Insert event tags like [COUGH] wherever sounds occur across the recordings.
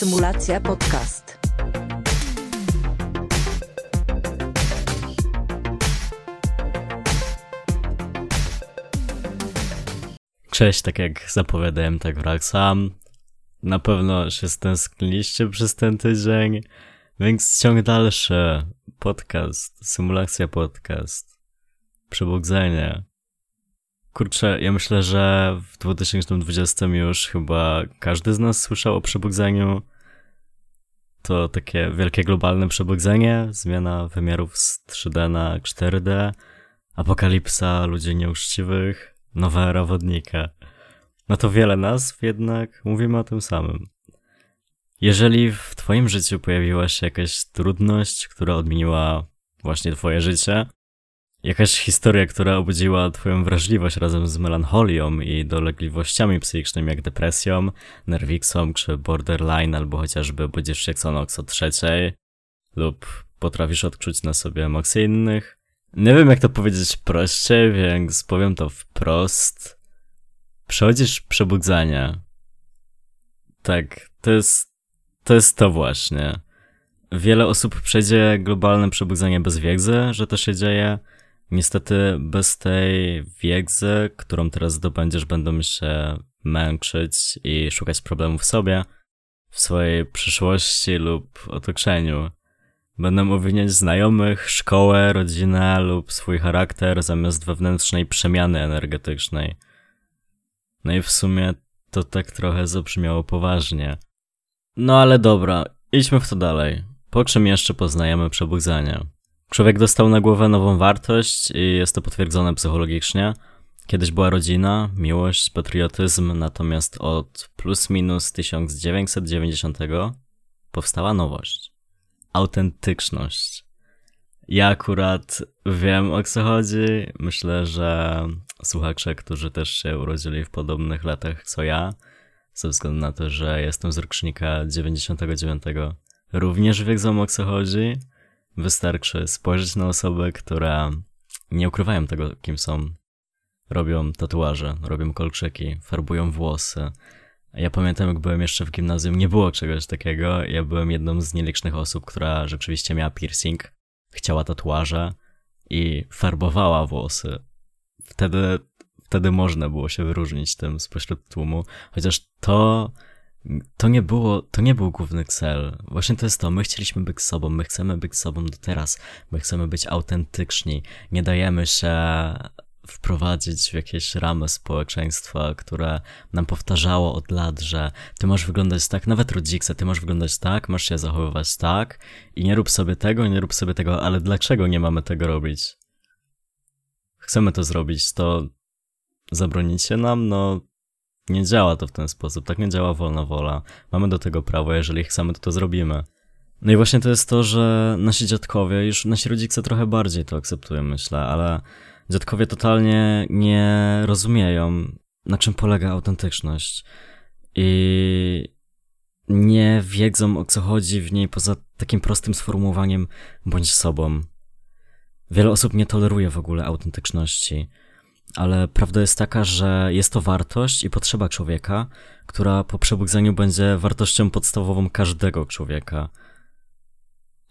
Symulacja podcast. Cześć, tak jak zapowiadałem, tak wracam. Na pewno się stęskniliście przez ten tydzień, więc ciąg dalszy. Podcast, symulacja podcast, przebudzenie. Kurczę, ja myślę, że w 2020 już chyba każdy z nas słyszał o przebudzeniu. To takie wielkie globalne przebudzenie, zmiana wymiarów z 3D na 4D, apokalipsa ludzi nieuczciwych, nowa era wodnika. No to wiele nazw, jednak mówimy o tym samym. Jeżeli w twoim życiu pojawiła się jakaś trudność, która odmieniła właśnie twoje życie, jakaś historia, która obudziła twoją wrażliwość razem z melancholią i dolegliwościami psychicznymi jak depresją, nerwiksą czy borderline, albo chociażby budzisz się noc o trzeciej, lub potrafisz odczuć na sobie emocje innych. Nie wiem jak to powiedzieć prościej, więc powiem to wprost. Przechodzisz przebudzenie. Tak, to jest, to jest to właśnie. Wiele osób przejdzie globalne przebudzenie bez wiedzy, że to się dzieje. Niestety bez tej wiedzy, którą teraz zdobędziesz, będą się męczyć i szukać problemów w sobie, w swojej przyszłości lub otoczeniu. Będą obwiniać znajomych, szkołę, rodzinę lub swój charakter zamiast wewnętrznej przemiany energetycznej. No i w sumie to tak trochę zabrzmiało poważnie. No ale dobra, idźmy w to dalej. Po czym jeszcze poznajemy przebudzenie? Człowiek dostał na głowę nową wartość i jest to potwierdzone psychologicznie. Kiedyś była rodzina, miłość, patriotyzm, natomiast od plus minus 1990 powstała nowość. Autentyczność. Ja akurat wiem o co chodzi. Myślę, że słuchacze, którzy też się urodzili w podobnych latach co ja, ze względu na to, że jestem z rocznika 99, również wiedzą o co chodzi. Wystarczy spojrzeć na osoby, które nie ukrywają tego, kim są. Robią tatuaże, robią kolczyki, farbują włosy. Ja pamiętam, jak byłem jeszcze w gimnazjum, nie było czegoś takiego. Ja byłem jedną z nielicznych osób, która rzeczywiście miała piercing, chciała tatuaże i farbowała włosy. Wtedy, wtedy można było się wyróżnić tym spośród tłumu, chociaż to to nie było, to nie był główny cel. Właśnie to jest to, my chcieliśmy być sobą, my chcemy być sobą do teraz, my chcemy być autentyczni, nie dajemy się wprowadzić w jakieś ramy społeczeństwa, które nam powtarzało od lat, że ty masz wyglądać tak, nawet rodzice, ty masz wyglądać tak, masz się zachowywać tak i nie rób sobie tego, nie rób sobie tego, ale dlaczego nie mamy tego robić? Chcemy to zrobić, to zabronicie nam? No, nie działa to w ten sposób, tak nie działa wolna wola. Mamy do tego prawo, jeżeli chcemy, to to zrobimy. No i właśnie to jest to, że nasi dziadkowie, już nasi rodzice trochę bardziej to akceptują, myślę, ale dziadkowie totalnie nie rozumieją, na czym polega autentyczność. I nie wiedzą, o co chodzi w niej poza takim prostym sformułowaniem bądź sobą. Wiele osób nie toleruje w ogóle autentyczności ale prawda jest taka, że jest to wartość i potrzeba człowieka, która po przebudzeniu będzie wartością podstawową każdego człowieka.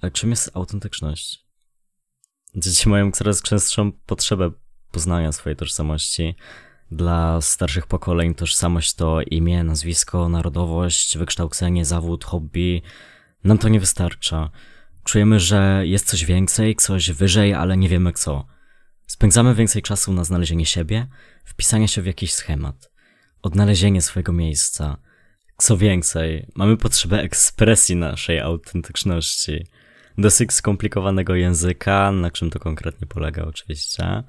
Ale czym jest autentyczność? Dzieci mają coraz częstszą potrzebę poznania swojej tożsamości. Dla starszych pokoleń tożsamość to imię, nazwisko, narodowość, wykształcenie, zawód, hobby. Nam to nie wystarcza. Czujemy, że jest coś więcej, coś wyżej, ale nie wiemy co. Spędzamy więcej czasu na znalezienie siebie, wpisanie się w jakiś schemat, odnalezienie swojego miejsca. Co więcej, mamy potrzebę ekspresji naszej autentyczności, dosyć skomplikowanego języka, na czym to konkretnie polega oczywiście,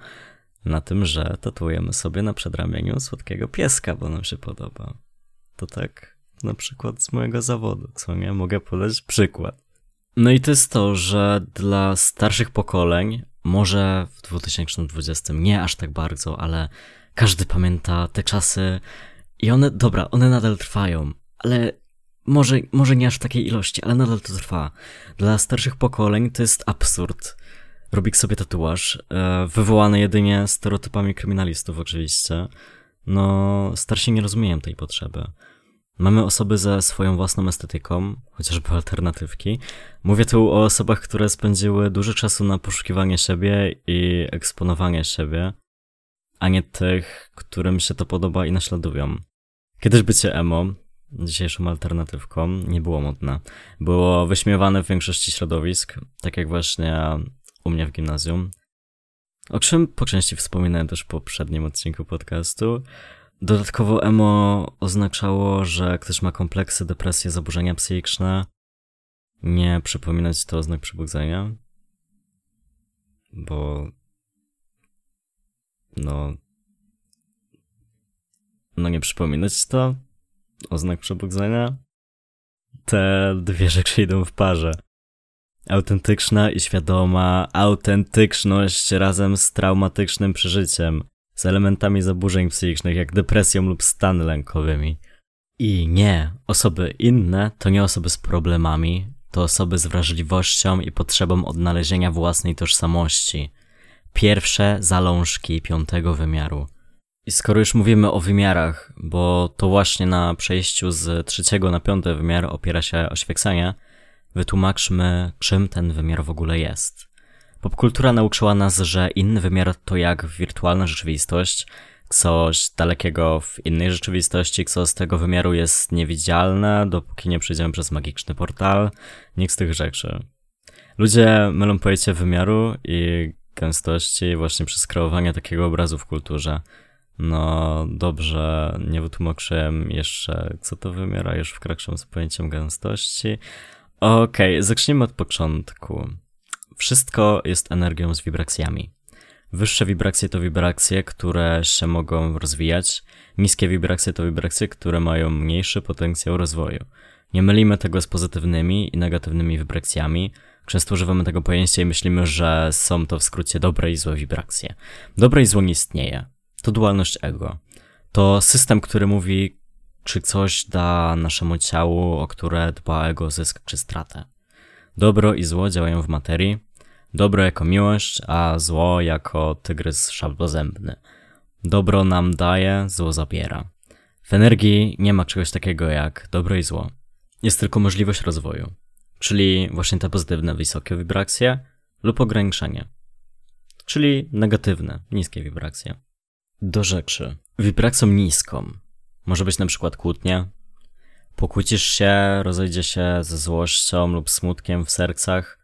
na tym, że tatuujemy sobie na przedramieniu słodkiego pieska, bo nam się podoba. To tak na przykład z mojego zawodu, co nie mogę podać przykład. No i to jest to, że dla starszych pokoleń może w 2020 nie aż tak bardzo, ale każdy pamięta te czasy i one, dobra, one nadal trwają, ale może, może nie aż w takiej ilości, ale nadal to trwa. Dla starszych pokoleń to jest absurd. Robić sobie tatuaż, e, wywołany jedynie stereotypami kryminalistów oczywiście. No, starsi nie rozumieją tej potrzeby. Mamy osoby ze swoją własną estetyką, chociażby alternatywki. Mówię tu o osobach, które spędziły dużo czasu na poszukiwanie siebie i eksponowanie siebie, a nie tych, którym się to podoba i naśladują. Kiedyś bycie emo, dzisiejszą alternatywką, nie było modne. Było wyśmiewane w większości środowisk, tak jak właśnie u mnie w gimnazjum. O czym po części wspominałem też w poprzednim odcinku podcastu. Dodatkowo emo oznaczało, że ktoś ma kompleksy, depresje, zaburzenia psychiczne. Nie przypominać to oznak przebudzenia. Bo... No... No nie przypominać to oznak przebudzenia. Te dwie rzeczy idą w parze. Autentyczna i świadoma autentyczność razem z traumatycznym przeżyciem z elementami zaburzeń psychicznych, jak depresją lub stany lękowymi. I nie, osoby inne to nie osoby z problemami, to osoby z wrażliwością i potrzebą odnalezienia własnej tożsamości. Pierwsze zalążki piątego wymiaru. I skoro już mówimy o wymiarach, bo to właśnie na przejściu z trzeciego na piąty wymiar opiera się oświecenie, wytłumaczmy, czym ten wymiar w ogóle jest. Popkultura nauczyła nas, że inny wymiar to jak wirtualna rzeczywistość, coś dalekiego w innej rzeczywistości, co z tego wymiaru jest niewidzialne, dopóki nie przejdziemy przez magiczny portal. Nikt z tych rzeczy. Ludzie mylą pojęcie wymiaru i gęstości właśnie przez kreowanie takiego obrazu w kulturze. No dobrze, nie wytłumaczyłem jeszcze, co to wymiara, już wkraczam z pojęciem gęstości. Okej, okay, zacznijmy od początku. Wszystko jest energią z wibracjami. Wyższe wibracje to wibracje, które się mogą rozwijać, niskie wibracje to wibracje, które mają mniejszy potencjał rozwoju. Nie mylimy tego z pozytywnymi i negatywnymi wibracjami. Często używamy tego pojęcia i myślimy, że są to w skrócie dobre i złe wibracje. Dobre i zło nie istnieje. To dualność ego. To system, który mówi, czy coś da naszemu ciału, o które dba ego zysk czy stratę. Dobro i zło działają w materii, Dobro jako miłość, a zło jako tygrys szablozębny. Dobro nam daje, zło zabiera. W energii nie ma czegoś takiego jak dobro i zło. Jest tylko możliwość rozwoju, czyli właśnie te pozytywne, wysokie wibracje lub ograniczenie, czyli negatywne, niskie wibracje. Do rzeczy. Wibracją niską może być na przykład kłótnia, pokłócisz się, rozejdzie się ze złością lub smutkiem w sercach,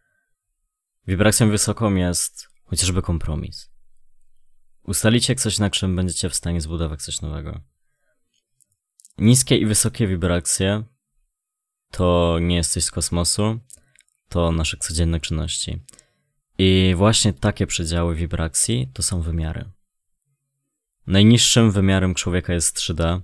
Wibracją wysoką jest chociażby kompromis. Ustalicie coś, na czym będziecie w stanie zbudować coś nowego. Niskie i wysokie wibracje to nie jest coś z kosmosu, to nasze codzienne czynności. I właśnie takie przedziały wibracji to są wymiary. Najniższym wymiarem człowieka jest 3D.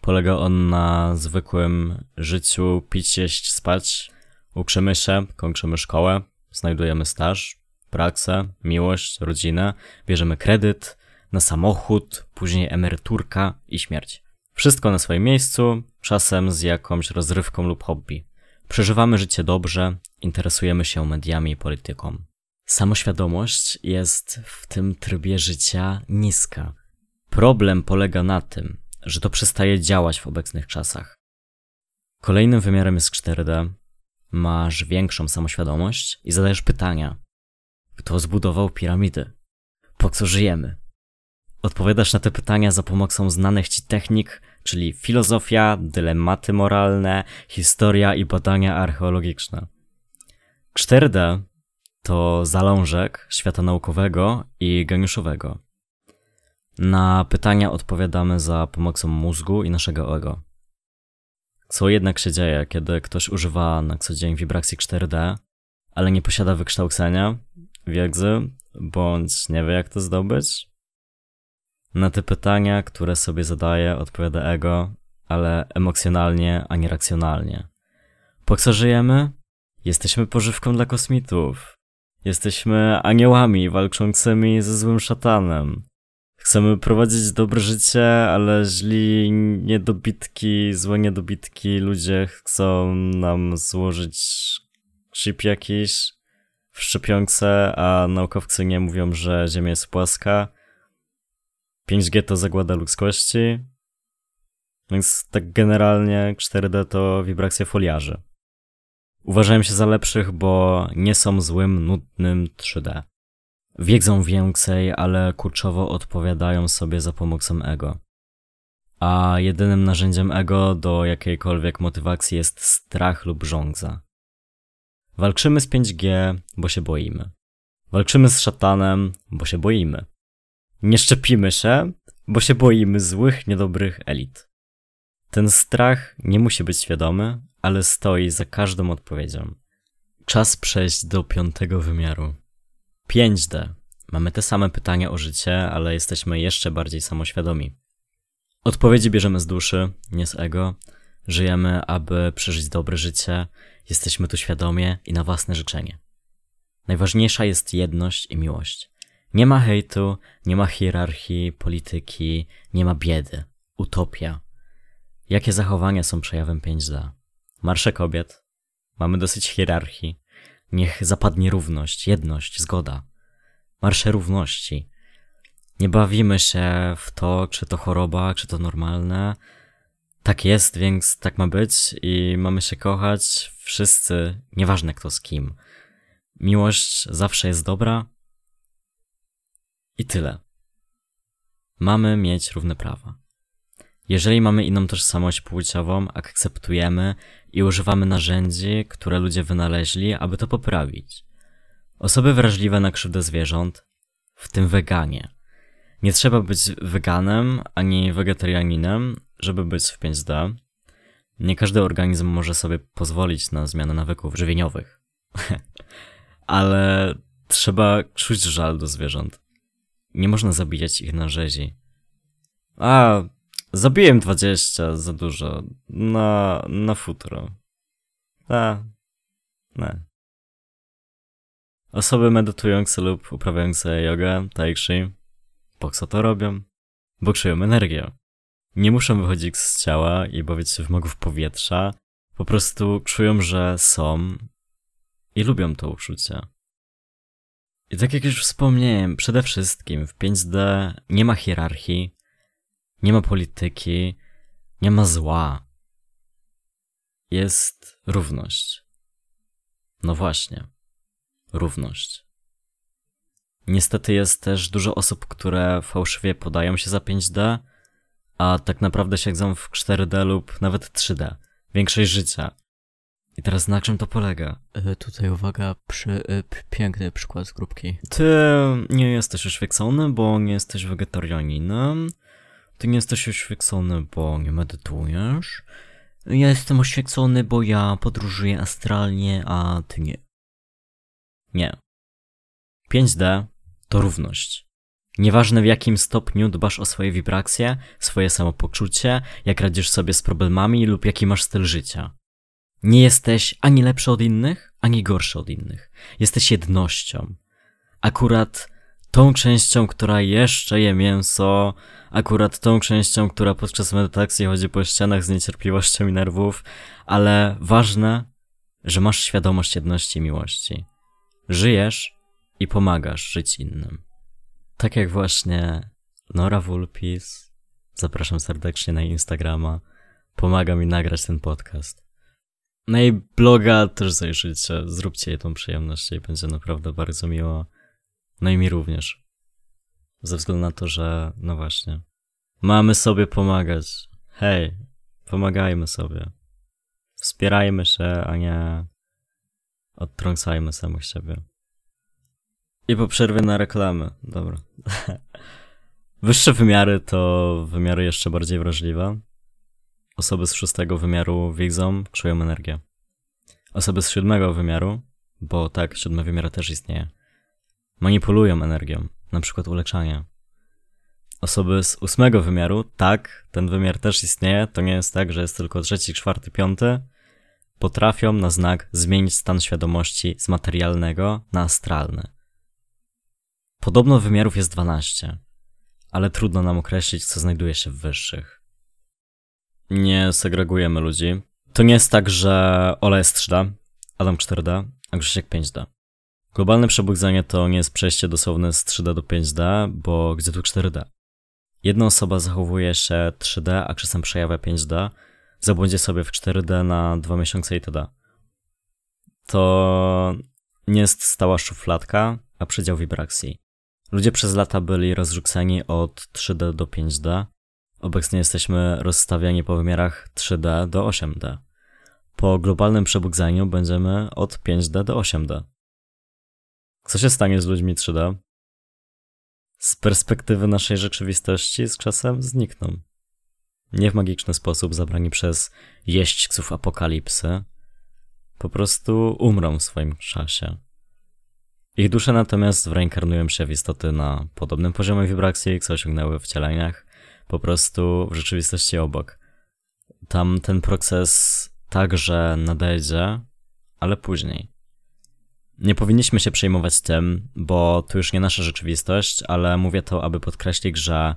Polega on na zwykłym życiu, pić, jeść, spać. Uczymy się, kończymy szkołę, znajdujemy staż, praksę, miłość, rodzinę, bierzemy kredyt na samochód, później emeryturka i śmierć. Wszystko na swoim miejscu, czasem z jakąś rozrywką lub hobby. Przeżywamy życie dobrze, interesujemy się mediami i polityką. Samoświadomość jest w tym trybie życia niska. Problem polega na tym, że to przestaje działać w obecnych czasach. Kolejnym wymiarem jest 4D, masz większą samoświadomość i zadajesz pytania. Kto zbudował piramidy? Po co żyjemy? Odpowiadasz na te pytania za pomocą znanych ci technik, czyli filozofia, dylematy moralne, historia i badania archeologiczne. 4D to zalążek świata naukowego i geniuszowego. Na pytania odpowiadamy za pomocą mózgu i naszego ego. Co jednak się dzieje, kiedy ktoś używa na co dzień wibracji 4D, ale nie posiada wykształcenia, wiedzy, bądź nie wie jak to zdobyć? Na te pytania, które sobie zadaje, odpowiada ego, ale emocjonalnie, a nie racjonalnie. Po co żyjemy? Jesteśmy pożywką dla kosmitów. Jesteśmy aniołami walczącymi ze złym szatanem. Chcemy prowadzić dobre życie, ale źli niedobitki, złe niedobitki ludzie chcą nam złożyć chip jakiś w szczepionce, a naukowcy nie mówią, że Ziemia jest płaska. 5G to zagłada ludzkości. Więc tak generalnie 4D to wibracje foliarzy. Uważają się za lepszych, bo nie są złym, nudnym 3D. Wiedzą więcej, ale kurczowo odpowiadają sobie za pomocą ego. A jedynym narzędziem ego do jakiejkolwiek motywacji jest strach lub żądza. Walczymy z 5G, bo się boimy. Walczymy z szatanem, bo się boimy. Nie szczepimy się, bo się boimy złych, niedobrych elit. Ten strach nie musi być świadomy, ale stoi za każdą odpowiedzią. Czas przejść do piątego wymiaru. 5D. Mamy te same pytania o życie, ale jesteśmy jeszcze bardziej samoświadomi. Odpowiedzi bierzemy z duszy, nie z ego. Żyjemy, aby przeżyć dobre życie. Jesteśmy tu świadomie i na własne życzenie. Najważniejsza jest jedność i miłość. Nie ma hejtu, nie ma hierarchii, polityki, nie ma biedy. Utopia. Jakie zachowania są przejawem 5D? Marsze kobiet. Mamy dosyć hierarchii. Niech zapadnie równość, jedność, zgoda. Marsze równości. Nie bawimy się w to, czy to choroba, czy to normalne. Tak jest, więc tak ma być i mamy się kochać wszyscy, nieważne kto z kim. Miłość zawsze jest dobra. I tyle. Mamy mieć równe prawa. Jeżeli mamy inną tożsamość płciową, akceptujemy i używamy narzędzi, które ludzie wynaleźli, aby to poprawić. Osoby wrażliwe na krzywdę zwierząt, w tym weganie. Nie trzeba być weganem ani wegetarianinem, żeby być w 5D. Nie każdy organizm może sobie pozwolić na zmianę nawyków żywieniowych. [LAUGHS] Ale trzeba czuć żal do zwierząt. Nie można zabijać ich na rzezi. A, zabiłem 20 za dużo. Na, na futro. A, nie. Osoby medytujące lub uprawiające jogę, tai chi, po co to robią? Bo czują energię. Nie muszą wychodzić z ciała i bawić się w magów powietrza. Po prostu czują, że są i lubią to uczucie. I tak jak już wspomniałem, przede wszystkim w 5D nie ma hierarchii, nie ma polityki, nie ma zła. Jest równość. No właśnie, równość. Niestety jest też dużo osób, które fałszywie podają się za 5D, a tak naprawdę siedzą w 4D lub nawet 3D. Większość życia. I teraz na czym to polega? E, tutaj uwaga, przy, p- piękny przykład z grupki. Ty nie jesteś uświecony, bo nie jesteś wegetarianinem. Ty nie jesteś uświecony, bo nie medytujesz. Ja jestem oświecony, bo ja podróżuję astralnie, a ty nie. Nie. 5D to równość. Nieważne w jakim stopniu dbasz o swoje wibracje, swoje samopoczucie, jak radzisz sobie z problemami lub jaki masz styl życia. Nie jesteś ani lepszy od innych, ani gorszy od innych. Jesteś jednością. Akurat tą częścią, która jeszcze je mięso, akurat tą częścią, która podczas medytacji chodzi po ścianach z niecierpliwością i nerwów, ale ważne, że masz świadomość jedności i miłości. Żyjesz i pomagasz żyć innym. Tak jak właśnie Nora Vulpis, zapraszam serdecznie na Instagrama, pomaga mi nagrać ten podcast. Na jej bloga też zajrzyjcie, zróbcie jej tą przyjemność i będzie naprawdę bardzo miło. No i mi również. Ze względu na to, że, no właśnie, mamy sobie pomagać. Hej, pomagajmy sobie. Wspierajmy się, a nie odtrącajmy samych siebie. I po przerwie na reklamy. Dobra. [LAUGHS] Wyższe wymiary to wymiary jeszcze bardziej wrażliwe. Osoby z szóstego wymiaru widzą, czują energię. Osoby z siódmego wymiaru, bo tak, siódmy wymiar też istnieje, manipulują energią, na przykład uleczanie. Osoby z ósmego wymiaru, tak, ten wymiar też istnieje, to nie jest tak, że jest tylko trzeci, czwarty, piąty, potrafią na znak zmienić stan świadomości z materialnego na astralny. Podobno wymiarów jest 12, ale trudno nam określić, co znajduje się w wyższych. Nie segregujemy ludzi. To nie jest tak, że Ola jest 3D, Adam 4D, a Grzesiek 5D. Globalne przebudzenie to nie jest przejście dosłowne z 3D do 5D, bo gdzie tu 4D? Jedna osoba zachowuje się 3D, a czasem przejawia 5D, zabłądzi sobie w 4D na dwa miesiące itd. To nie jest stała szufladka, a przedział wibracji. Ludzie przez lata byli rozrzuceni od 3D do 5D. Obecnie jesteśmy rozstawiani po wymiarach 3D do 8D. Po globalnym przebudzeniu będziemy od 5D do 8D. Co się stanie z ludźmi 3D? Z perspektywy naszej rzeczywistości z czasem znikną. Nie w magiczny sposób zabrani przez jeźdźców apokalipsy. Po prostu umrą w swoim czasie. Ich dusze natomiast reinkarnują się w istoty na podobnym poziomie wibracji, co osiągnęły w cieleniach, po prostu w rzeczywistości obok. Tam ten proces także nadejdzie, ale później. Nie powinniśmy się przejmować tym, bo to już nie nasza rzeczywistość, ale mówię to, aby podkreślić, że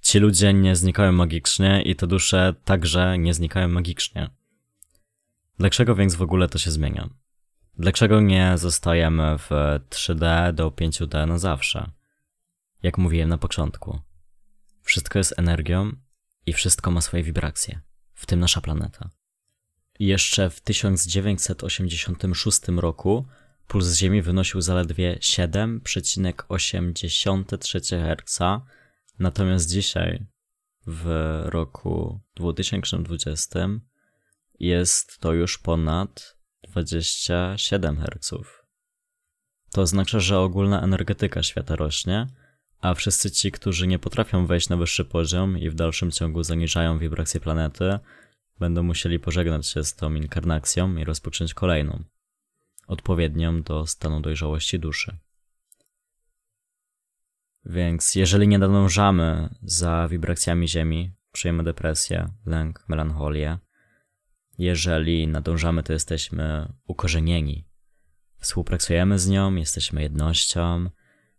ci ludzie nie znikają magicznie i te dusze także nie znikają magicznie. Dlaczego więc w ogóle to się zmienia? Dlaczego nie zostajemy w 3D do 5D na zawsze? Jak mówiłem na początku, wszystko jest energią i wszystko ma swoje wibracje, w tym nasza planeta. Jeszcze w 1986 roku puls Ziemi wynosił zaledwie 7,83 Hz, natomiast dzisiaj, w roku 2020, jest to już ponad 27 Hz. To oznacza, że ogólna energetyka świata rośnie, a wszyscy ci, którzy nie potrafią wejść na wyższy poziom i w dalszym ciągu zaniżają wibracje planety, będą musieli pożegnać się z tą inkarnacją i rozpocząć kolejną, odpowiednią do stanu dojrzałości duszy. Więc jeżeli nie nadążamy za wibracjami Ziemi, czujemy depresję, lęk, melancholię. Jeżeli nadążamy, to jesteśmy ukorzenieni. Współpracujemy z nią, jesteśmy jednością,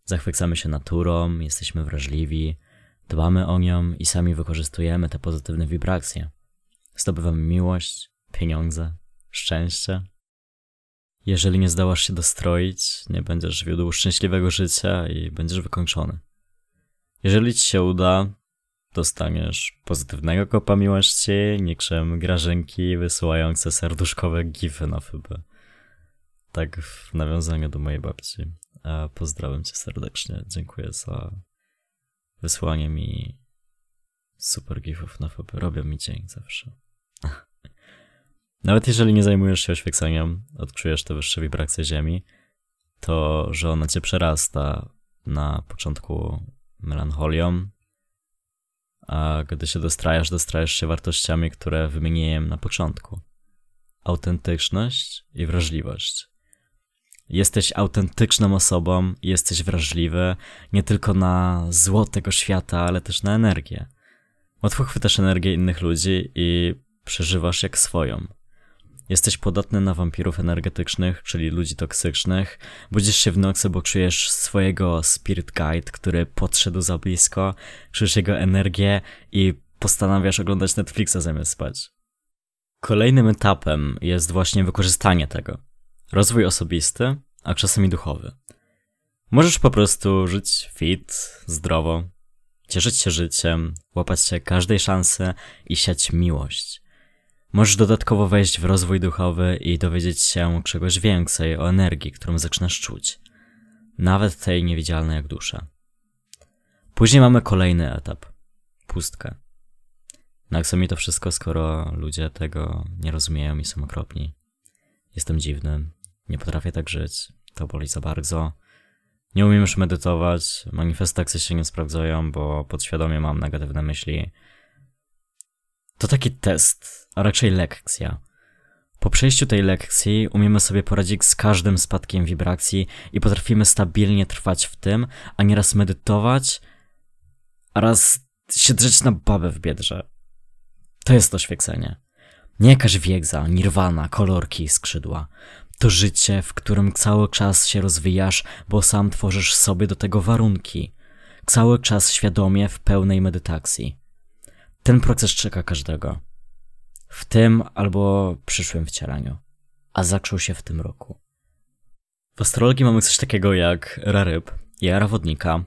zachwycamy się naturą, jesteśmy wrażliwi, dbamy o nią i sami wykorzystujemy te pozytywne wibracje. Zdobywamy miłość, pieniądze, szczęście. Jeżeli nie zdołasz się dostroić, nie będziesz wiódł szczęśliwego życia i będziesz wykończony. Jeżeli ci się uda, dostaniesz pozytywnego kopa miłości, niczym grażynki wysyłające serduszkowe gify na FB. Tak w nawiązaniu do mojej babci. A pozdrawiam cię serdecznie. Dziękuję za wysłanie mi super gifów na FB. Robią mi dzień zawsze. Nawet jeżeli nie zajmujesz się oświeceniem, odczujesz te wyższe wibracje Ziemi, to, że ona cię przerasta na początku melancholią, a gdy się dostrajasz, dostrajasz się wartościami, które wymieniłem na początku. Autentyczność i wrażliwość. Jesteś autentyczną osobą, jesteś wrażliwy nie tylko na zło tego świata, ale też na energię. Łatwo chwytasz energię innych ludzi i przeżywasz jak swoją. Jesteś podatny na wampirów energetycznych, czyli ludzi toksycznych. Budzisz się w nocy, bo czujesz swojego spirit guide, który podszedł za blisko, czujesz jego energię i postanawiasz oglądać Netflixa zamiast spać. Kolejnym etapem jest właśnie wykorzystanie tego. Rozwój osobisty, a czasami duchowy. Możesz po prostu żyć fit, zdrowo, cieszyć się życiem, łapać się każdej szansy i siać miłość. Możesz dodatkowo wejść w rozwój duchowy i dowiedzieć się czegoś więcej o energii, którą zaczynasz czuć. Nawet tej niewidzialnej jak dusza. Później mamy kolejny etap. Pustkę. Na co mi to wszystko, skoro ludzie tego nie rozumieją i są okropni? Jestem dziwny, nie potrafię tak żyć, to boli za bardzo. Nie umiem już medytować, manifestacje się nie sprawdzają, bo podświadomie mam negatywne myśli. To taki test, a raczej lekcja. Po przejściu tej lekcji umiemy sobie poradzić z każdym spadkiem wibracji i potrafimy stabilnie trwać w tym, a nieraz medytować, a raz się drzeć na babę w biedrze. To jest to świecenie. Nie jakaś wiedza, nirwana, kolorki, skrzydła. To życie, w którym cały czas się rozwijasz, bo sam tworzysz sobie do tego warunki. Cały czas świadomie w pełnej medytacji. Ten proces czeka każdego. W tym albo przyszłym wcielaniu. A zaczął się w tym roku. W astrologii mamy coś takiego jak era ryb i era wodnika.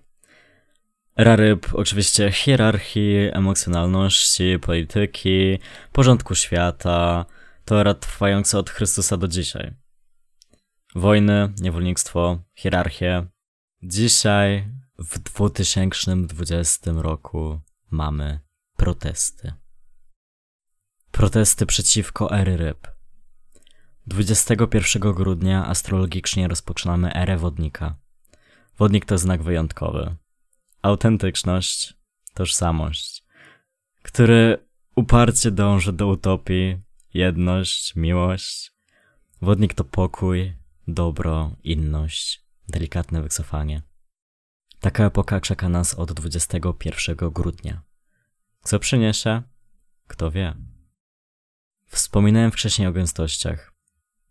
Era ryb oczywiście hierarchii, emocjonalności, polityki, porządku świata, to era trwająca od Chrystusa do dzisiaj. Wojny, niewolnictwo, hierarchię. Dzisiaj, w 2020 roku, mamy protesty. Protesty przeciwko ery ryb. 21 grudnia astrologicznie rozpoczynamy erę wodnika. Wodnik to znak wyjątkowy. Autentyczność, tożsamość, który uparcie dąży do utopii, jedność, miłość. Wodnik to pokój, dobro, inność, delikatne wycofanie. Taka epoka czeka nas od 21 grudnia. Co przyniesie? Kto wie. Wspominałem wcześniej o gęstościach.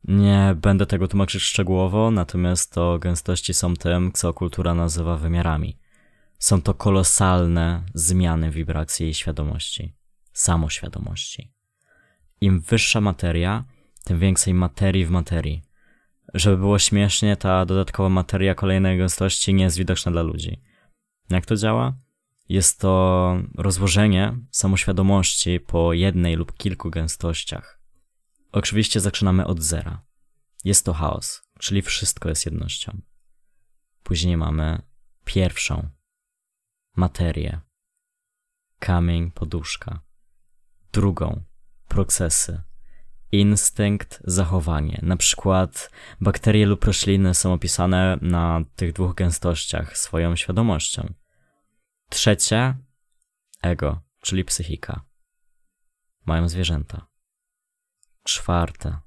Nie będę tego tłumaczyć szczegółowo, natomiast to gęstości są tym, co kultura nazywa wymiarami. Są to kolosalne zmiany wibracji i świadomości, samoświadomości. Im wyższa materia, tym więcej materii w materii. Żeby było śmiesznie, ta dodatkowa materia kolejnej gęstości nie jest widoczna dla ludzi. Jak to działa? Jest to rozłożenie samoświadomości po jednej lub kilku gęstościach. Oczywiście zaczynamy od zera. Jest to chaos, czyli wszystko jest jednością. Później mamy pierwszą materię, kamień, poduszka. Drugą procesy, instynkt, zachowanie. Na przykład bakterie lub rośliny są opisane na tych dwóch gęstościach swoją świadomością. Trzecie ego, czyli psychika. Mają zwierzęta. Czwarte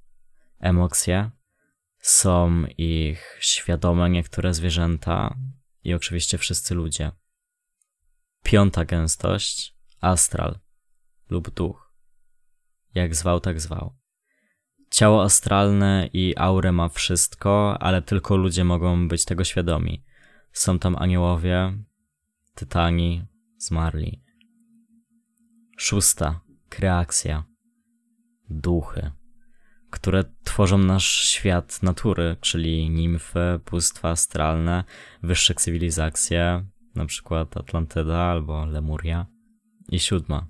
emocje. Są ich świadome niektóre zwierzęta i oczywiście wszyscy ludzie. Piąta gęstość astral lub duch. Jak zwał, tak zwał. Ciało astralne i aurę ma wszystko, ale tylko ludzie mogą być tego świadomi. Są tam aniołowie, tytani, zmarli. Szósta kreacja. Duchy, które tworzą nasz świat natury, czyli nimfy, bóstwa astralne, wyższe cywilizacje, na przykład Atlantyda albo Lemuria. I siódma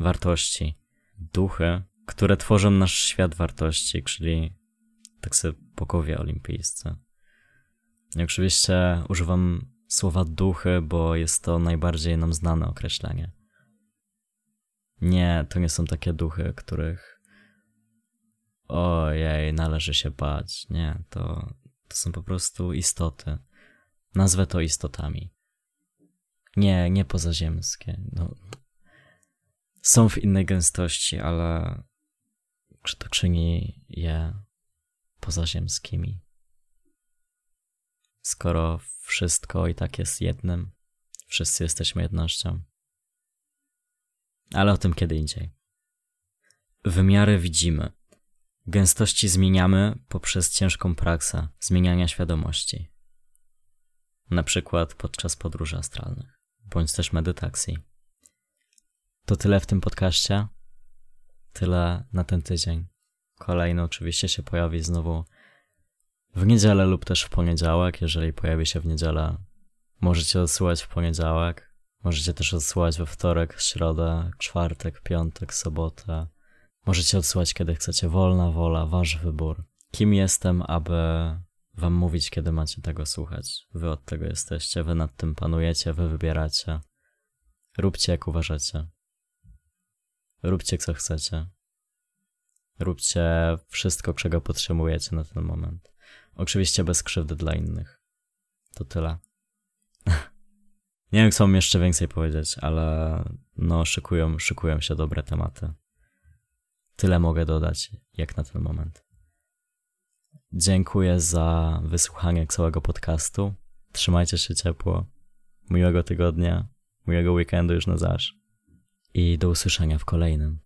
wartości. Duchy, które tworzą nasz świat wartości, czyli tak sobie bogowie olimpijscy. I oczywiście używam słowa duchy, bo jest to najbardziej nam znane określenie. Nie, to nie są takie duchy, których ojej, należy się bać. Nie, to, to są po prostu istoty. Nazwę to istotami. Nie, nie pozaziemskie. No, są w innej gęstości, ale czy to czyni je pozaziemskimi? Skoro wszystko i tak jest jednym, wszyscy jesteśmy jednością. Ale o tym kiedy indziej. Wymiary widzimy. Gęstości zmieniamy poprzez ciężką praksę zmieniania świadomości. Na przykład podczas podróży astralnych, bądź też medytacji. To tyle w tym podcaście. Tyle na ten tydzień. Kolejny oczywiście się pojawi znowu w niedzielę lub też w poniedziałek. Jeżeli pojawi się w niedzielę, możecie odsyłać w poniedziałek. Możecie też odsyłać we wtorek, środę, czwartek, piątek, sobotę. Możecie odsyłać kiedy chcecie. Wolna wola, wasz wybór. Kim jestem, aby wam mówić, kiedy macie tego słuchać? Wy od tego jesteście, wy nad tym panujecie, wy wybieracie. Róbcie jak uważacie. Róbcie co chcecie. Róbcie wszystko, czego potrzebujecie na ten moment. Oczywiście bez krzywdy dla innych. To tyle. [LAUGHS] Nie wiem, co mam jeszcze więcej powiedzieć, ale no, szykują, szykują się dobre tematy. Tyle mogę dodać, jak na ten moment. Dziękuję za wysłuchanie całego podcastu. Trzymajcie się ciepło. Miłego tygodnia, miłego weekendu już na zaś. I do usłyszenia w kolejnym.